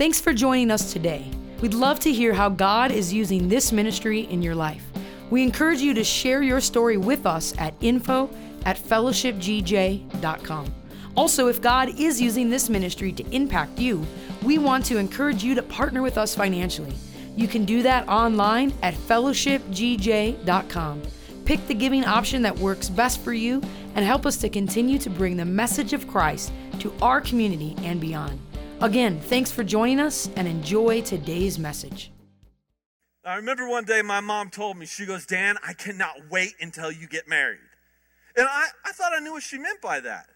Thanks for joining us today. We'd love to hear how God is using this ministry in your life. We encourage you to share your story with us at info at fellowshipgj.com. Also, if God is using this ministry to impact you, we want to encourage you to partner with us financially. You can do that online at fellowshipgj.com. Pick the giving option that works best for you and help us to continue to bring the message of Christ to our community and beyond. Again, thanks for joining us and enjoy today's message. I remember one day my mom told me, she goes, Dan, I cannot wait until you get married. And I, I thought I knew what she meant by that.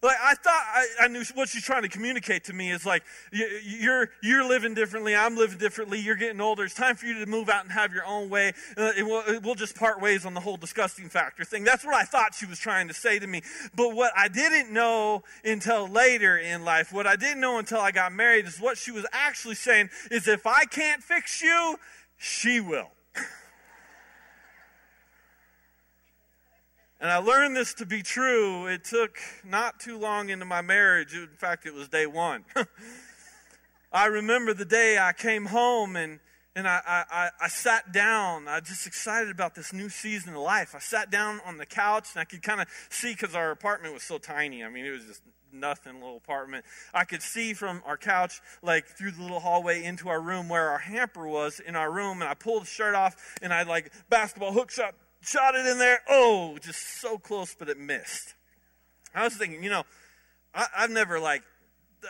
Like I thought I, I, knew what she's trying to communicate to me is like you're you're living differently. I'm living differently. You're getting older. It's time for you to move out and have your own way. Uh, will, we'll just part ways on the whole disgusting factor thing. That's what I thought she was trying to say to me. But what I didn't know until later in life, what I didn't know until I got married, is what she was actually saying is if I can't fix you, she will. And I learned this to be true. It took not too long into my marriage. In fact, it was day one. I remember the day I came home and, and I, I, I sat down. I was just excited about this new season of life. I sat down on the couch and I could kind of see because our apartment was so tiny. I mean, it was just nothing little apartment. I could see from our couch, like through the little hallway into our room where our hamper was in our room. And I pulled the shirt off and I like basketball hook shot shot it in there. Oh, just so close, but it missed. I was thinking, you know, I, I've never like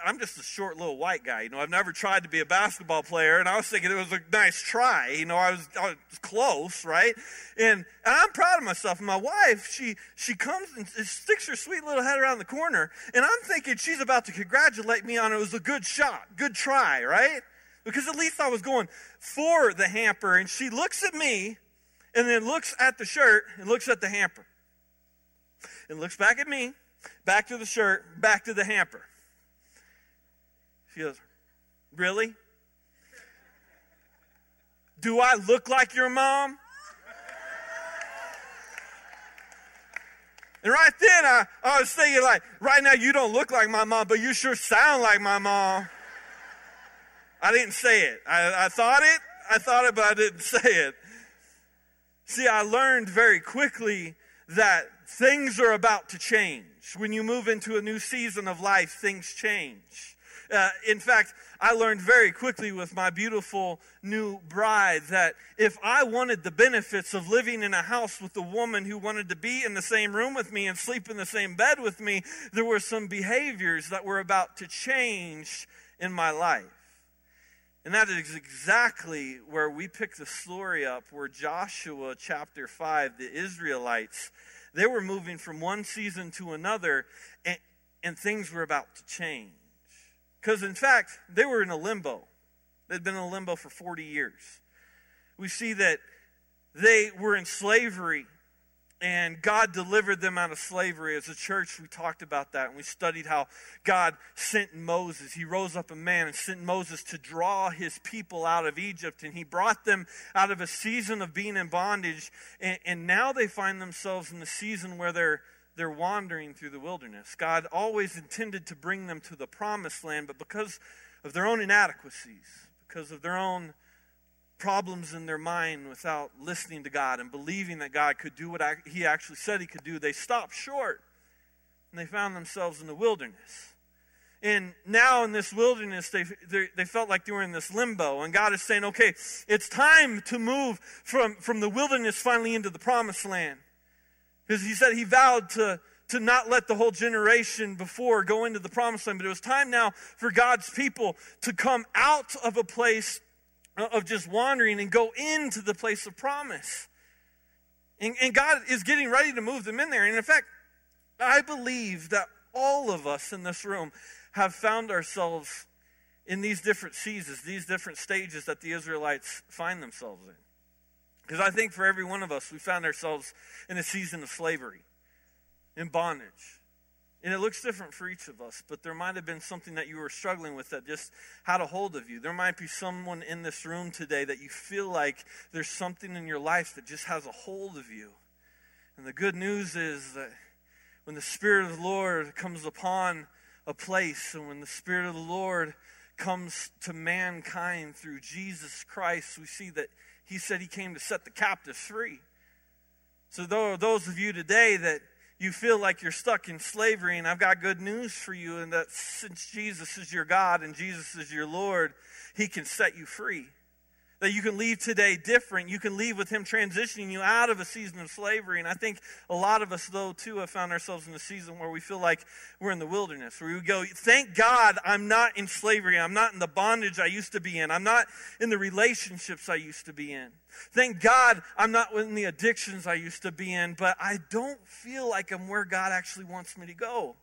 I'm just a short little white guy. You know, I've never tried to be a basketball player, and I was thinking it was a nice try. You know, I was, I was close, right? And, and I'm proud of myself. And my wife, she she comes and sticks her sweet little head around the corner, and I'm thinking she's about to congratulate me on it was a good shot, good try, right? Because at least I was going for the hamper, and she looks at me and then looks at the shirt and looks at the hamper. And looks back at me, back to the shirt, back to the hamper. She goes, Really? Do I look like your mom? And right then, I, I was thinking, like, right now you don't look like my mom, but you sure sound like my mom. I didn't say it. I, I thought it, I thought it, but I didn't say it. See, I learned very quickly that things are about to change. When you move into a new season of life, things change. Uh, in fact, I learned very quickly with my beautiful new bride that if I wanted the benefits of living in a house with a woman who wanted to be in the same room with me and sleep in the same bed with me, there were some behaviors that were about to change in my life. And that is exactly where we pick the story up, where Joshua chapter 5, the Israelites, they were moving from one season to another, and, and things were about to change. Because, in fact, they were in a limbo. They'd been in a limbo for 40 years. We see that they were in slavery and God delivered them out of slavery. As a church, we talked about that and we studied how God sent Moses. He rose up a man and sent Moses to draw his people out of Egypt, and he brought them out of a season of being in bondage. And, and now they find themselves in the season where they're they're wandering through the wilderness. God always intended to bring them to the promised land, but because of their own inadequacies, because of their own problems in their mind without listening to God and believing that God could do what He actually said He could do, they stopped short and they found themselves in the wilderness. And now in this wilderness, they, they, they, felt like they were in this limbo. And God is saying, okay, it's time to move from, from the wilderness finally into the promised land. Because He said He vowed to, to not let the whole generation before go into the promised land. But it was time now for God's people to come out of a place of just wandering and go into the place of promise. And, and, God is getting ready to move them in there. And in fact, I believe that all of us in this room have found ourselves in these different seasons, these different stages that the Israelites find themselves in. Because I think for every one of us, we found ourselves in a season of slavery, in bondage. And it looks different for each of us, but there might have been something that you were struggling with that just had a hold of you. There might be someone in this room today that you feel like there's something in your life that just has a hold of you. And the good news is that when the Spirit of the Lord comes upon a place, and when the Spirit of the Lord comes to mankind through Jesus Christ. We see that he said he came to set the captives free. So, those of you today that you feel like you're stuck in slavery, and I've got good news for you, and that since Jesus is your God and Jesus is your Lord, he can set you free. That you can leave today different. You can leave with Him transitioning you out of a season of slavery. And I think a lot of us, though, too, have found ourselves in a season where we feel like we're in the wilderness, where we go, Thank God I'm not in slavery. I'm not in the bondage I used to be in. I'm not in the relationships I used to be in. Thank God I'm not in the addictions I used to be in, but I don't feel like I'm where God actually wants me to go.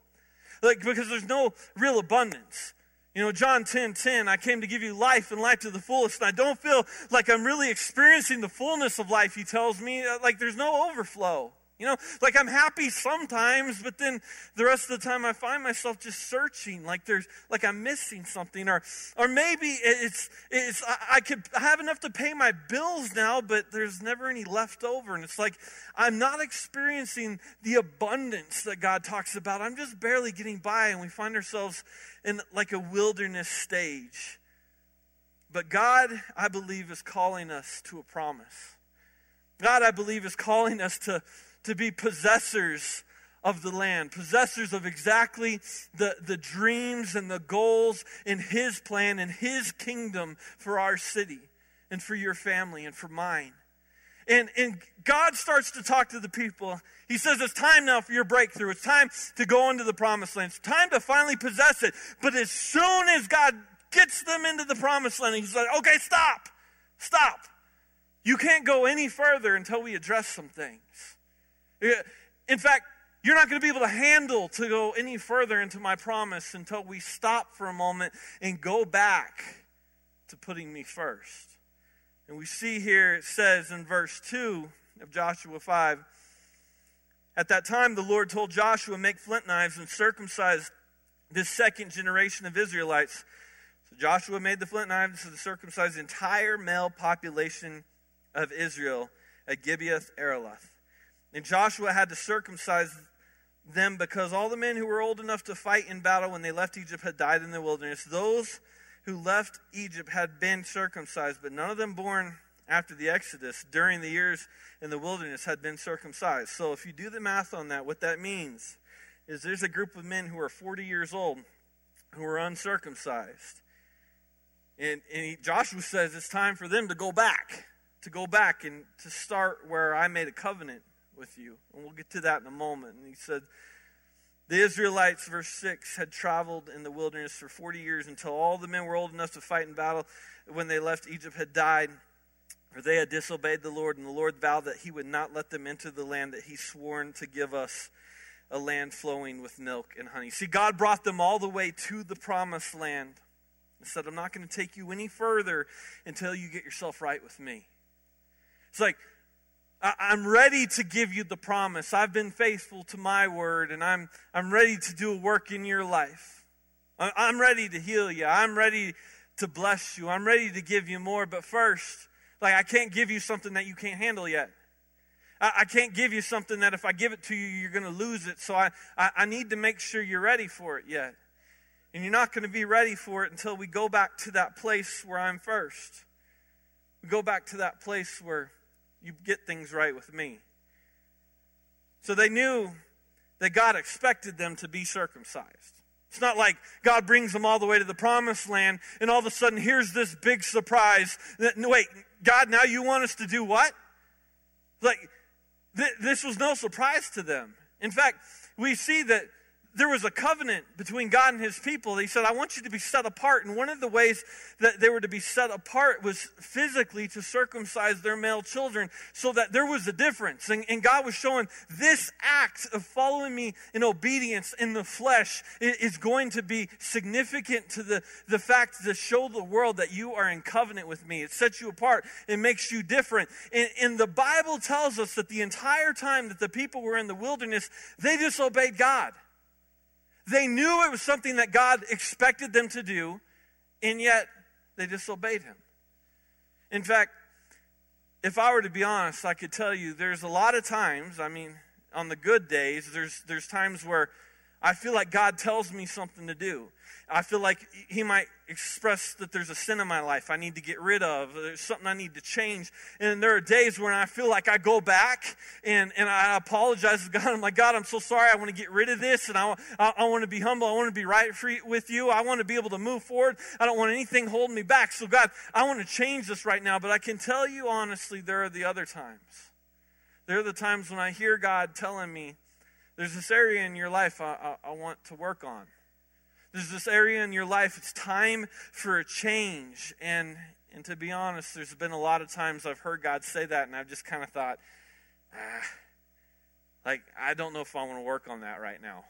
Like, because there's no real abundance. You know, John 10 10, I came to give you life and life to the fullest. And I don't feel like I'm really experiencing the fullness of life, he tells me. Uh, like there's no overflow. You know, like I'm happy sometimes, but then the rest of the time I find myself just searching, like there's, like I'm missing something, or, or maybe it's, it's, I, I could have enough to pay my bills now, but there's never any left over, and it's like I'm not experiencing the abundance that God talks about. I'm just barely getting by, and we find ourselves in like a wilderness stage. But God, I believe, is calling us to a promise. God, I believe, is calling us to to be possessors of the land, possessors of exactly the, the dreams and the goals in His plan and His kingdom for our city and for your family and for mine. And, and God starts to talk to the people. He says, It's time now for your breakthrough. It's time to go into the promised land. It's time to finally possess it. But as soon as God gets them into the promised land, He's like, Okay, stop. Stop. You can't go any further until we address some things. In fact, you're not going to be able to handle to go any further into my promise until we stop for a moment and go back to putting me first. And we see here it says in verse 2 of Joshua 5 At that time, the Lord told Joshua, Make flint knives and circumcise this second generation of Israelites. So Joshua made the flint knives to circumcise the entire male population of Israel at Gibeath Araloth. And Joshua had to circumcise them because all the men who were old enough to fight in battle when they left Egypt had died in the wilderness. Those who left Egypt had been circumcised, but none of them born after the Exodus during the years in the wilderness had been circumcised. So if you do the math on that, what that means is there's a group of men who are 40 years old who are uncircumcised. And, and he, Joshua says it's time for them to go back, to go back and to start where I made a covenant with you. And we'll get to that in a moment. And he said, The Israelites, verse 6, had traveled in the wilderness for 40 years until all the men were old enough to fight in battle when they left Egypt had died. For they had disobeyed the Lord, and the Lord vowed that he would not let them into the land that he sworn to give us, a land flowing with milk and honey. See, God brought them all the way to the promised land and said, I'm not going to take you any further until you get yourself right with me. It's like, I'm ready to give you the promise. I've been faithful to my word, and I'm, I'm ready to do a work in your life. I'm ready to heal you. I'm ready to bless you. I'm ready to give you more. But first, like, I can't give you something that you can't handle yet. I, I can't give you something that if I give it to you, you're going to lose it. So I, I, I need to make sure you're ready for it yet. And you're not going to be ready for it until we go back to that place where I'm first. We go back to that place where you get things right with me. So they knew that God expected them to be circumcised. It's not like God brings them all the way to the promised land and all of a sudden here's this big surprise that, wait, God, now you want us to do what? Like, th- this was no surprise to them. In fact, we see that there was a covenant between God and his people. He said, I want you to be set apart. And one of the ways that they were to be set apart was physically to circumcise their male children so that there was a difference. And, and God was showing this act of following me in obedience in the flesh is going to be significant to the, the fact to show the world that you are in covenant with me. It sets you apart, it makes you different. And, and the Bible tells us that the entire time that the people were in the wilderness, they disobeyed God. They knew it was something that God expected them to do, and yet they disobeyed Him. In fact, if I were to be honest, I could tell you there's a lot of times, I mean, on the good days, there's, there's times where I feel like God tells me something to do. I feel like he might express that there's a sin in my life I need to get rid of. There's something I need to change. And there are days when I feel like I go back and, and I apologize to God. I'm like, God, I'm so sorry. I want to get rid of this and I, I, I want to be humble. I want to be right with you. I want to be able to move forward. I don't want anything holding me back. So, God, I want to change this right now. But I can tell you honestly, there are the other times. There are the times when I hear God telling me, there's this area in your life I, I, I want to work on. There's this area in your life, it's time for a change. And, and to be honest, there's been a lot of times I've heard God say that, and I've just kind of thought, ah, like, I don't know if I want to work on that right now.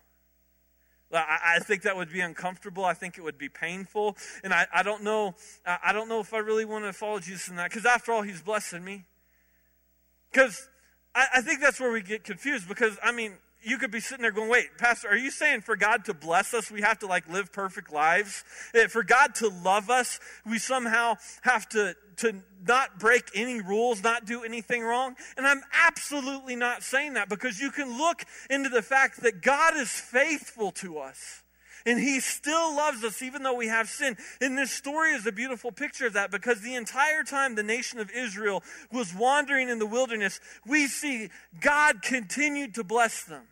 I, think that would be uncomfortable. I think it would be painful. And I, I don't know, I don't know if I really want to follow Jesus in that. Because after all, he's blessing me. Because I, I think that's where we get confused. Because, I mean, you could be sitting there going, wait, Pastor, are you saying for God to bless us, we have to like live perfect lives? Eh, for God to love us, we somehow have to, to not break any rules, not do anything wrong? And I'm absolutely not saying that because you can look into the fact that God is faithful to us. And he still loves us even though we have sin. And this story is a beautiful picture of that because the entire time the nation of Israel was wandering in the wilderness, we see God continued to bless them.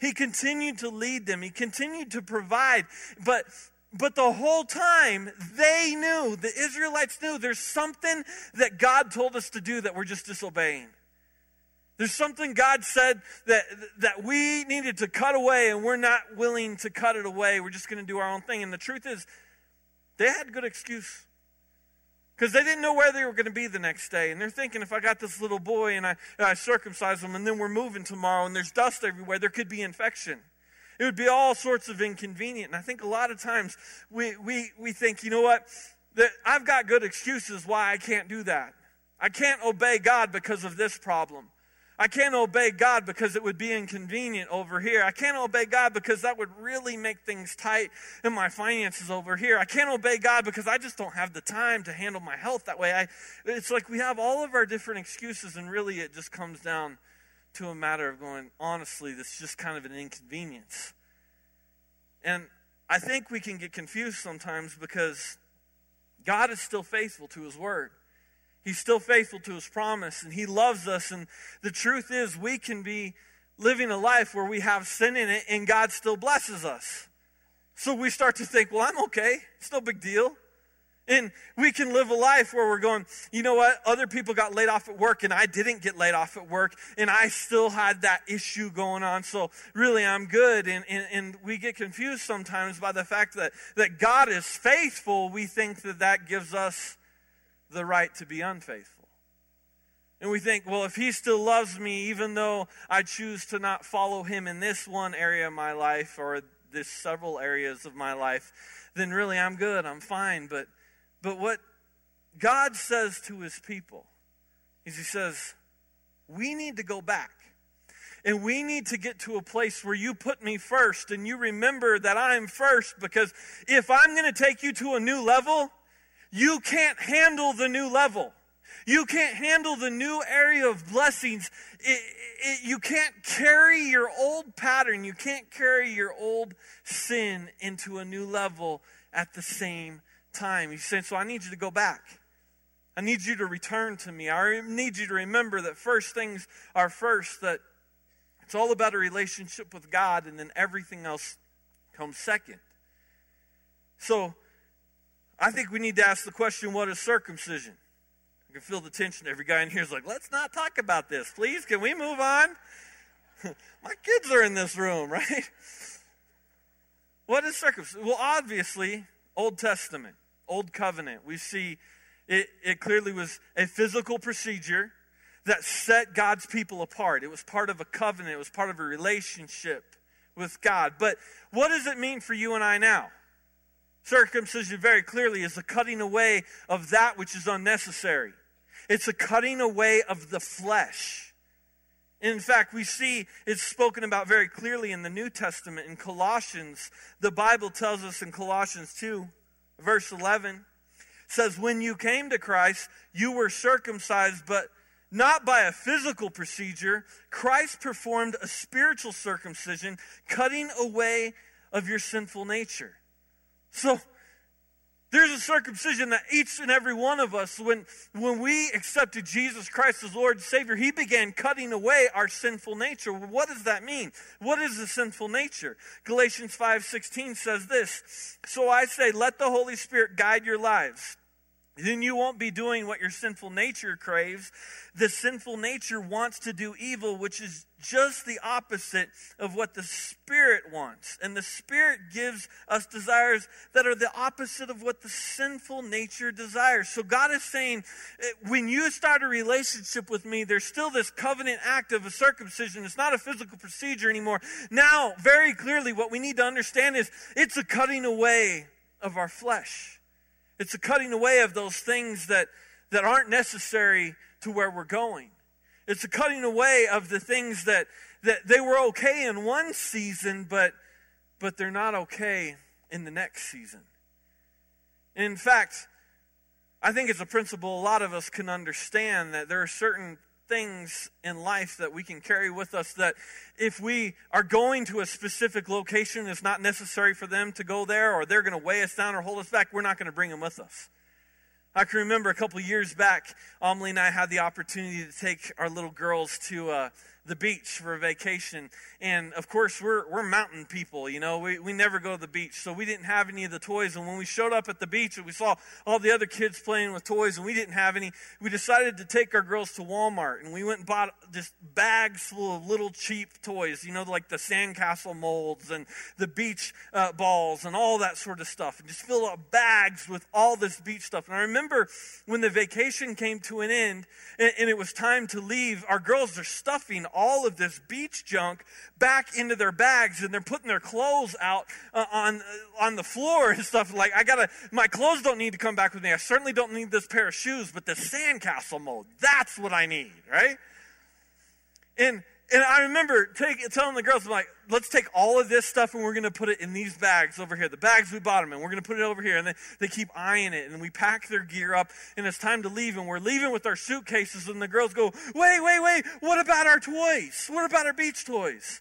He continued to lead them, He continued to provide. But but the whole time, they knew, the Israelites knew, there's something that God told us to do that we're just disobeying. There's something God said that, that we needed to cut away, and we're not willing to cut it away. We're just going to do our own thing. And the truth is, they had good excuse because they didn't know where they were going to be the next day. And they're thinking, if I got this little boy and I, and I circumcise him, and then we're moving tomorrow, and there's dust everywhere, there could be infection. It would be all sorts of inconvenient. And I think a lot of times we, we, we think, you know what? That I've got good excuses why I can't do that. I can't obey God because of this problem. I can't obey God because it would be inconvenient over here. I can't obey God because that would really make things tight in my finances over here. I can't obey God because I just don't have the time to handle my health that way. I, it's like we have all of our different excuses, and really it just comes down to a matter of going, honestly, this is just kind of an inconvenience. And I think we can get confused sometimes because God is still faithful to His Word. He's still faithful to his promise and he loves us. And the truth is, we can be living a life where we have sin in it and God still blesses us. So we start to think, well, I'm okay. It's no big deal. And we can live a life where we're going, you know what? Other people got laid off at work and I didn't get laid off at work and I still had that issue going on. So really, I'm good. And, and, and we get confused sometimes by the fact that, that God is faithful. We think that that gives us the right to be unfaithful. And we think, well, if he still loves me, even though I choose to not follow him in this one area of my life or this several areas of my life, then really I'm good, I'm fine. But, but what God says to his people is he says, we need to go back. And we need to get to a place where you put me first and you remember that I'm first because if I'm going to take you to a new level, you can't handle the new level. You can't handle the new area of blessings. It, it, you can't carry your old pattern. You can't carry your old sin into a new level at the same time. He's saying, So I need you to go back. I need you to return to me. I need you to remember that first things are first, that it's all about a relationship with God, and then everything else comes second. So, I think we need to ask the question what is circumcision? I can feel the tension. Every guy in here is like, let's not talk about this, please. Can we move on? My kids are in this room, right? What is circumcision? Well, obviously, Old Testament, Old Covenant. We see it, it clearly was a physical procedure that set God's people apart. It was part of a covenant, it was part of a relationship with God. But what does it mean for you and I now? Circumcision, very clearly, is the cutting away of that which is unnecessary. It's a cutting away of the flesh. In fact, we see it's spoken about very clearly in the New Testament. In Colossians, the Bible tells us in Colossians 2, verse 11, says, When you came to Christ, you were circumcised, but not by a physical procedure. Christ performed a spiritual circumcision, cutting away of your sinful nature. So there's a circumcision that each and every one of us, when, when we accepted Jesus Christ as Lord and Savior, He began cutting away our sinful nature. What does that mean? What is the sinful nature? Galatians 5.16 says this, So I say, let the Holy Spirit guide your lives then you won't be doing what your sinful nature craves. The sinful nature wants to do evil, which is just the opposite of what the Spirit wants. And the Spirit gives us desires that are the opposite of what the sinful nature desires. So God is saying, eh, when you start a relationship with me, there's still this covenant act of a circumcision. It's not a physical procedure anymore. Now, very clearly, what we need to understand is it's a cutting away of our flesh. It's a cutting away of those things that, that aren't necessary to where we're going. It's a cutting away of the things that, that they were okay in one season, but, but they're not okay in the next season. in fact, I think it's a principle a lot of us can understand that there are certain things in life that we can carry with us that if we are going to a specific location, it's not necessary for them to go there, or they're going to weigh us down or hold us back, we're not going to bring them with us. I can remember a couple years back, Amelie and I had the opportunity to take our little girls to uh, the beach for a vacation. And of course, we're, we're mountain people, you know, we, we never go to the beach. So we didn't have any of the toys. And when we showed up at the beach and we saw all the other kids playing with toys and we didn't have any, we decided to take our girls to Walmart. And we went and bought just bags full of little cheap toys, you know, like the sandcastle molds and the beach uh, balls and all that sort of stuff. And just filled up bags with all this beach stuff. And I remember when the vacation came to an end and, and it was time to leave, our girls are stuffing of this beach junk back into their bags and they're putting their clothes out uh, on, uh, on the floor and stuff. Like, I gotta, my clothes don't need to come back with me. I certainly don't need this pair of shoes, but the sandcastle mode, that's what I need, right? And, and I remember take, telling the girls, I'm like, let's take all of this stuff and we're going to put it in these bags over here. The bags we bought them in. We're going to put it over here. And they, they keep eyeing it. And we pack their gear up and it's time to leave. And we're leaving with our suitcases. And the girls go, wait, wait, wait. What about our toys? What about our beach toys?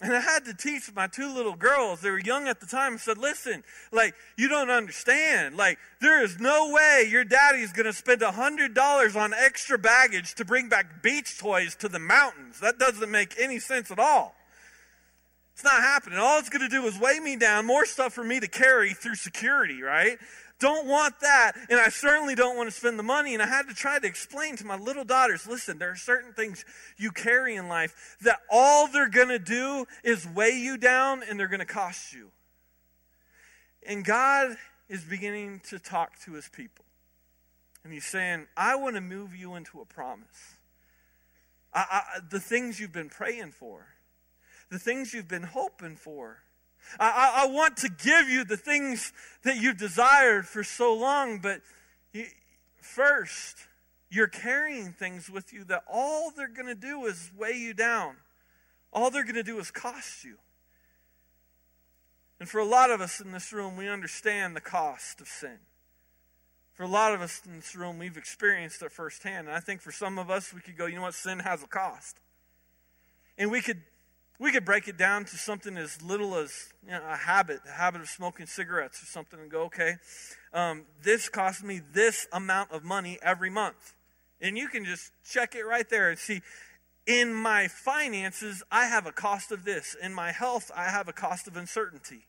And I had to teach my two little girls, they were young at the time, I said, listen, like, you don't understand. Like, there is no way your daddy's going to spend a $100 on extra baggage to bring back beach toys to the mountains. That doesn't make any sense at all. It's not happening. All it's going to do is weigh me down, more stuff for me to carry through security, right? don't want that, and I certainly don't want to spend the money. And I had to try to explain to my little daughters listen, there are certain things you carry in life that all they're going to do is weigh you down and they're going to cost you. And God is beginning to talk to his people. And he's saying, I want to move you into a promise. I, I, the things you've been praying for, the things you've been hoping for I, I, want to give you the things that you've desired for so long, but you, first, you're carrying things with you that all they're going to do is weigh you down. All they're going to do is cost you. And for a lot of us in this room, we understand the cost of sin. For a lot of us in this room, we've experienced it firsthand. And I think for some of us, we could go, you know what, sin has a cost. And we could we could break it down to something as little as you know, a habit, a habit of smoking cigarettes or something, and go, okay, um, this costs me this amount of money every month. And you can just check it right there and see, in my finances, I have a cost of this. In my health, I have a cost of uncertainty.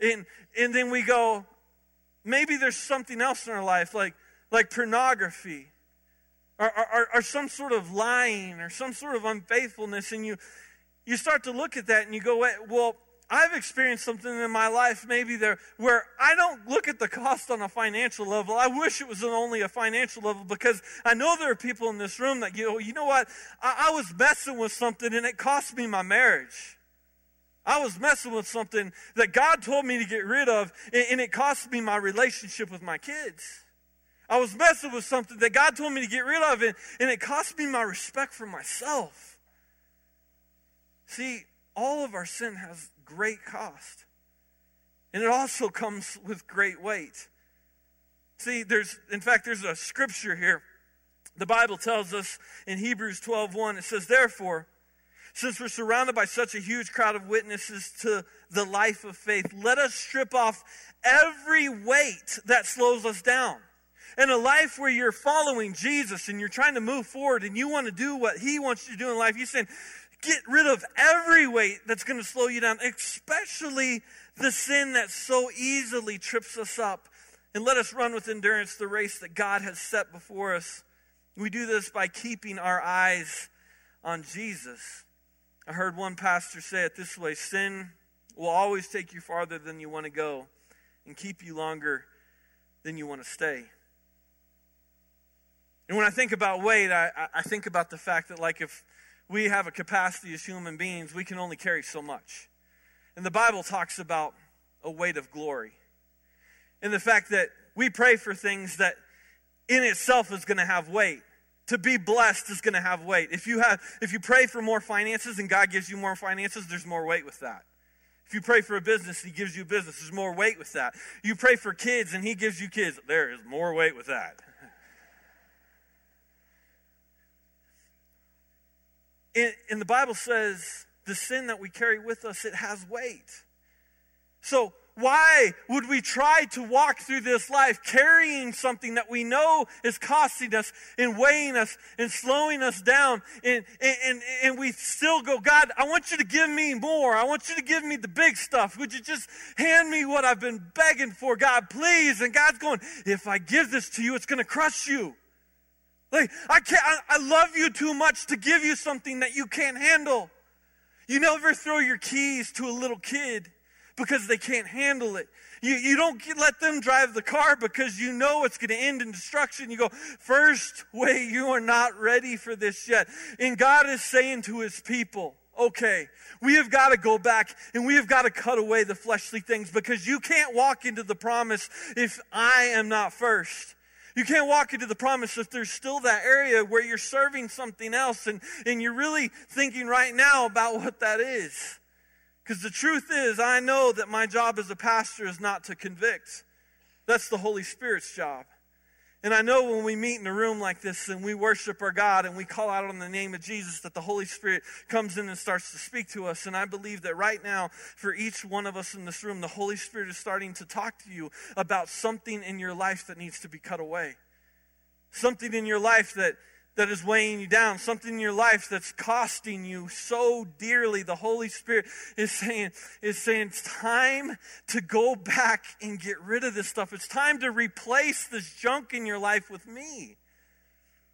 And, and then we go, maybe there's something else in our life, like, like pornography. Or, or, or, some sort of lying or some sort of unfaithfulness, and you you start to look at that and you go, well, I've experienced something in my life maybe there where I don't look at the cost on a financial level. I wish it was only a financial level because I know there are people in this room that go, you know what? I, I was messing with something and it cost me my marriage. I was messing with something that God told me to get rid of and, and it cost me my relationship with my kids. I was messing with something that God told me to get rid of and, and it cost me my respect for myself. See, all of our sin has great cost. And it also comes with great weight. See, there's in fact there's a scripture here. The Bible tells us in Hebrews 12:1 it says therefore Since we're surrounded by such a huge crowd of witnesses to the life of faith, let us strip off every weight that slows us down. In a life where you're following Jesus and you're trying to move forward and you want to do what He wants you to do in life, He's saying, get rid of every weight that's going to slow you down, especially the sin that so easily trips us up. And let us run with endurance the race that God has set before us. We do this by keeping our eyes on Jesus. I heard one pastor say it this way sin will always take you farther than you want to go and keep you longer than you want to stay. And when I think about weight, I, I think about the fact that, like, if we have a capacity as human beings, we can only carry so much. And the Bible talks about a weight of glory. And the fact that we pray for things that in itself is going to have weight. To be blessed is going to have weight. If you have if you pray for more finances and God gives you more finances, there's more weight with that. If you pray for a business, he gives you business, there's more weight with that. You pray for kids and he gives you kids, there is more weight with that. And, the Bible says the sin that we carry with us, it has weight. So why would we try to walk through this life carrying something that we know is costing us and weighing us and slowing us down? And, and, and we still go, God, I want you to give me more. I want you to give me the big stuff. Would you just hand me what I've been begging for, God, please? And God's going, if I give this to you, it's going to crush you. Like, I can't, I, I love you too much to give you something that you can't handle. You never throw your keys to a little kid because they can't handle it. You, you don't let them drive the car because you know it's going to end in destruction. You go, first way, you are not ready for this yet. And God is saying to his people, okay, we have got to go back and we have got to cut away the fleshly things because you can't walk into the promise if I am not first. You can't walk into the promise if there's still that area where you're serving something else and, and you're really thinking right now about what that is. Because the truth is, I know that my job as a pastor is not to convict. That's the Holy Spirit's job. And I know when we meet in a room like this and we worship our God and we call out on the name of Jesus, that the Holy Spirit comes in and starts to speak to us. And I believe that right now, for each one of us in this room, the Holy Spirit is starting to talk to you about something in your life that needs to be cut away. Something in your life that that is weighing you down, something in your life that's costing you so dearly, the Holy Spirit is saying, is saying it's time to go back and get rid of this stuff. It's time to replace this junk in your life with me.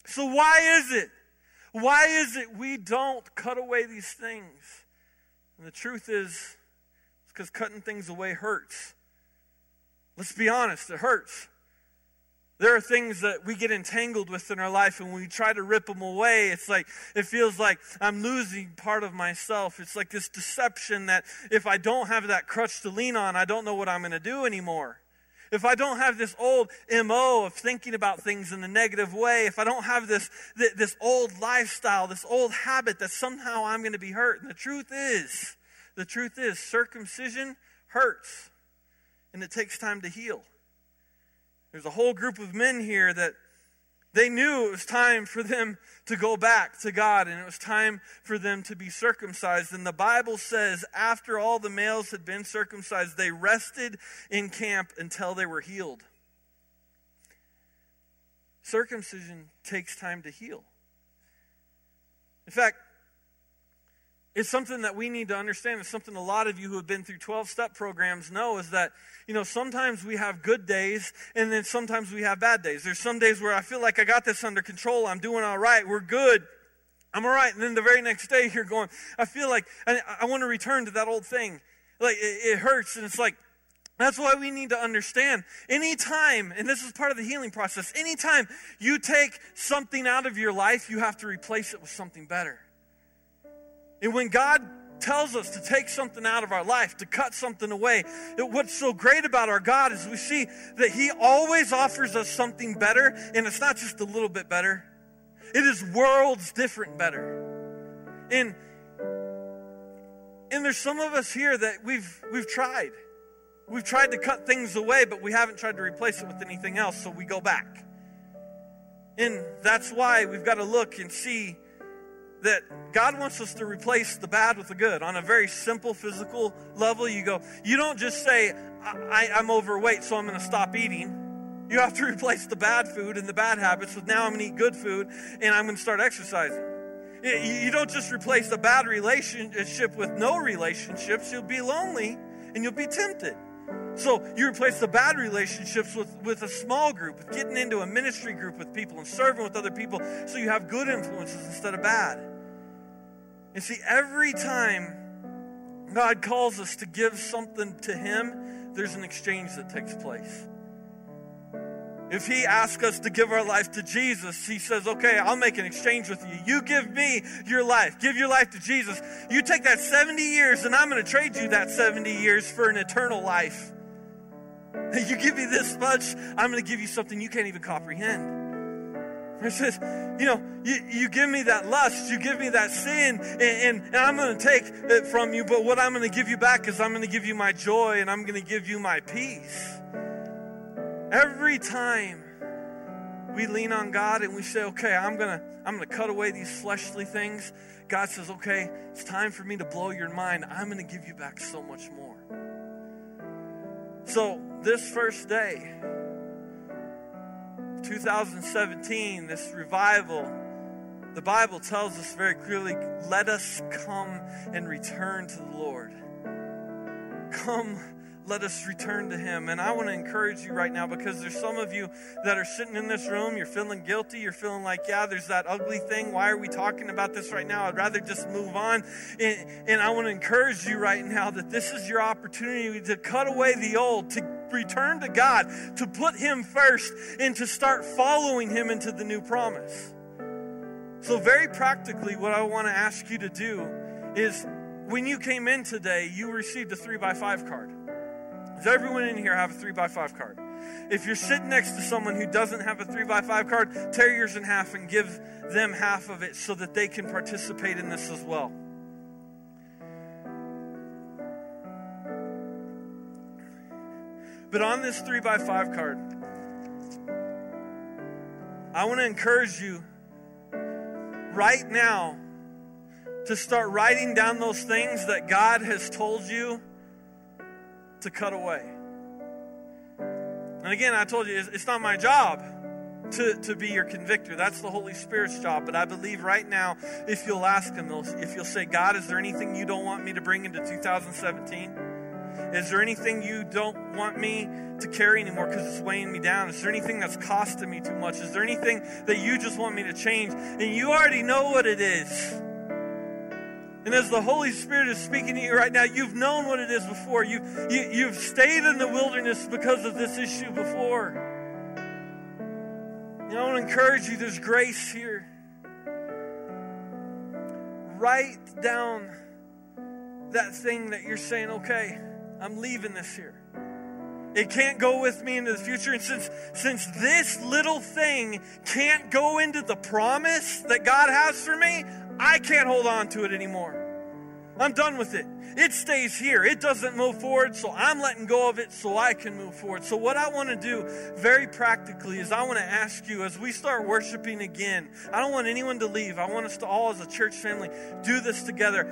So why is it? Why is it we don't cut away these things? And the truth is, it's because cutting things away hurts. Let's be honest, it hurts. There are things that we get entangled with in our life, and when we try to rip them away, it's like, it feels like I'm losing part of myself. It's like this deception that if I don't have that crutch to lean on, I don't know what I'm going to do anymore. If I don't have this old MO of thinking about things in a negative way, if I don't have this, this old lifestyle, this old habit that somehow I'm going to be hurt. And the truth is, the truth is, circumcision hurts, and it takes time to heal. There's a whole group of men here that they knew it was time for them to go back to God and it was time for them to be circumcised. And the Bible says, after all the males had been circumcised, they rested in camp until they were healed. Circumcision takes time to heal. In fact, it's something that we need to understand. It's something a lot of you who have been through 12 step programs know is that, you know, sometimes we have good days and then sometimes we have bad days. There's some days where I feel like I got this under control. I'm doing all right. We're good. I'm all right. And then the very next day you're going, I feel like I, I want to return to that old thing. Like it, it hurts. And it's like, that's why we need to understand anytime, and this is part of the healing process, anytime you take something out of your life, you have to replace it with something better. And when God tells us to take something out of our life, to cut something away, it, what's so great about our God is we see that He always offers us something better, and it's not just a little bit better, it is worlds different better. And and there's some of us here that we've we've tried. We've tried to cut things away, but we haven't tried to replace it with anything else, so we go back. And that's why we've got to look and see that God wants us to replace the bad with the good on a very simple physical level. You go, you don't just say, I, am overweight, so I'm going to stop eating. You have to replace the bad food and the bad habits with now I'm going to eat good food and I'm going to start exercising. You don't just replace the bad relationship with no relationships, you'll be lonely and you'll be tempted. So you replace the bad relationships with, with a small group, with getting into a ministry group with people and serving with other people so you have good influences instead of bad. And see, every time God calls us to give something to Him, there's an exchange that takes place. If he asks us to give our life to Jesus, he says, Okay, I'll make an exchange with you. You give me your life. Give your life to Jesus. You take that 70 years, and I'm going to trade you that 70 years for an eternal life. You give me this much, I'm going to give you something you can't even comprehend. It says, you know, you, you give me that lust, you give me that sin, and, and, and I'm going to take it from you, but what I'm going to give you back is I'm going to give you my joy and I'm going to give you my peace. Every time we lean on God and we say, okay, I'm going to I'm going to cut away these fleshly things, God says, okay, it's time for me to blow your mind. I'm going to give you back so much more. So, this first day, 2017, this revival, the Bible tells us very clearly let us come and return to the Lord. Come let us return to Him. And I want to encourage you right now because there's some of you that are sitting in this room, you're feeling guilty, you're feeling like, yeah, there's that ugly thing. Why are we talking about this right now? I'd rather just move on. And, and I want to encourage you right now that this is your opportunity to cut away the old, to return to God, to put Him first, and to start following Him into the new promise. So, very practically, what I want to ask you to do is when you came in today, you received a three by five card. Does everyone in here have a three by five card? If you're sitting next to someone who doesn't have a three by five card, tear yours in half and give them half of it so that they can participate in this as well. But on this three by five card, I want to encourage you right now to start writing down those things that God has told you to cut away. And again, I told you, it's not my job to, to be your convictor. That's the Holy Spirit's job. But I believe right now, if you'll ask Him, if you'll say, God, is there anything you don't want me to bring into 2017? Is there anything you don't want me to carry anymore because it's weighing me down? Is there anything that's costing me too much? Is there anything that you just want me to change? And you already know what it is. And as the Holy Spirit is speaking to you right now, you've known what it is before. You, you, you've stayed in the wilderness because of this issue before. And I want to encourage you there's grace here. Write down that thing that you're saying, okay, I'm leaving this here. It can't go with me into the future. And since, since this little thing can't go into the promise that God has for me, I can't hold on to it anymore. I'm done with it. It stays here. It doesn't move forward, so I'm letting go of it so I can move forward. So, what I want to do very practically is I want to ask you as we start worshiping again, I don't want anyone to leave. I want us to all, as a church family, do this together.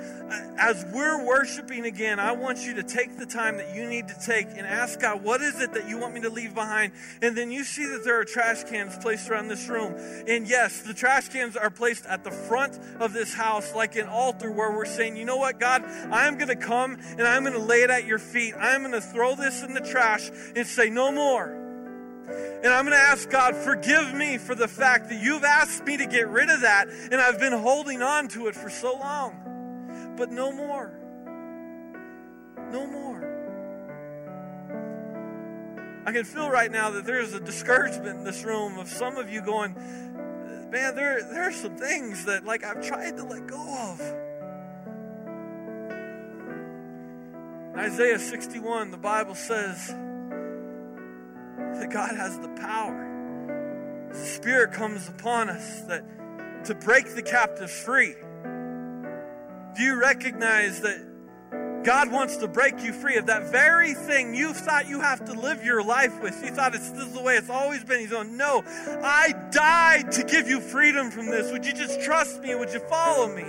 As we're worshiping again, I want you to take the time that you need to take and ask God, what is it that you want me to leave behind? And then you see that there are trash cans placed around this room. And yes, the trash cans are placed at the front of this house like an altar where we're saying, you know what, God, I'm going to come and I'm going to lay it at your feet. I'm going to throw this in the trash and say, No more. And I'm going to ask God, forgive me for the fact that you've asked me to get rid of that and I've been holding on to it for so long. But no more. No more. I can feel right now that there's a discouragement in this room of some of you going, man, there, there are some things that like I've tried to let go of. Isaiah 61, the Bible says that God has the power. The Spirit comes upon us that to break the captives free. Do you recognize that God wants to break you free of that very thing you thought you have to live your life with. You thought it's, this is the way it's always been. He's going, No, I died to give you freedom from this. Would you just trust me? Would you follow me?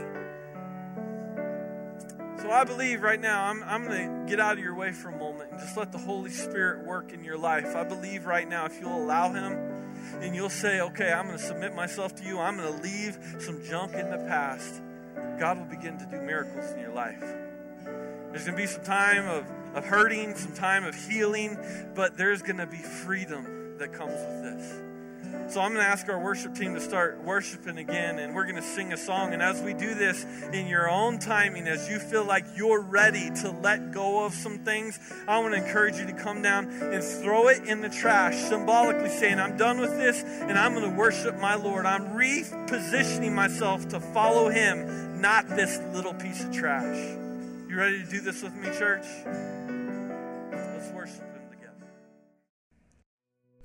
So I believe right now, I'm, I'm going to get out of your way for a moment and just let the Holy Spirit work in your life. I believe right now, if you'll allow Him and you'll say, okay, I'm going to submit myself to you, I'm going to leave some junk in the past, God will begin to do miracles in your life. There's going to be some time of, of hurting, some time of healing, but there's going to be freedom that comes with this. So I'm going to ask our worship team to start worshiping again, and we're going to sing a song. And as we do this in your own timing, as you feel like you're ready to let go of some things, I want to encourage you to come down and throw it in the trash, symbolically saying, I'm done with this, and I'm going to worship my Lord. I'm repositioning myself to follow Him, not this little piece of trash. You ready to do this with me, church?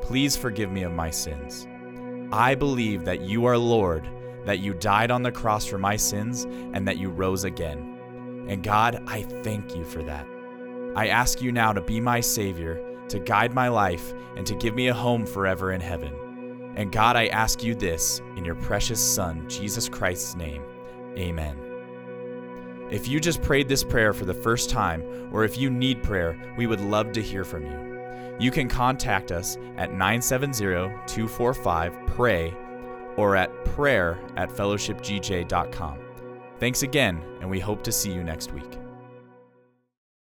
Please forgive me of my sins. I believe that you are Lord, that you died on the cross for my sins, and that you rose again. And God, I thank you for that. I ask you now to be my Savior, to guide my life, and to give me a home forever in heaven. And God, I ask you this in your precious Son, Jesus Christ's name. Amen. If you just prayed this prayer for the first time, or if you need prayer, we would love to hear from you. You can contact us at 970 245 PRAY or at prayer at fellowshipgj.com. Thanks again, and we hope to see you next week.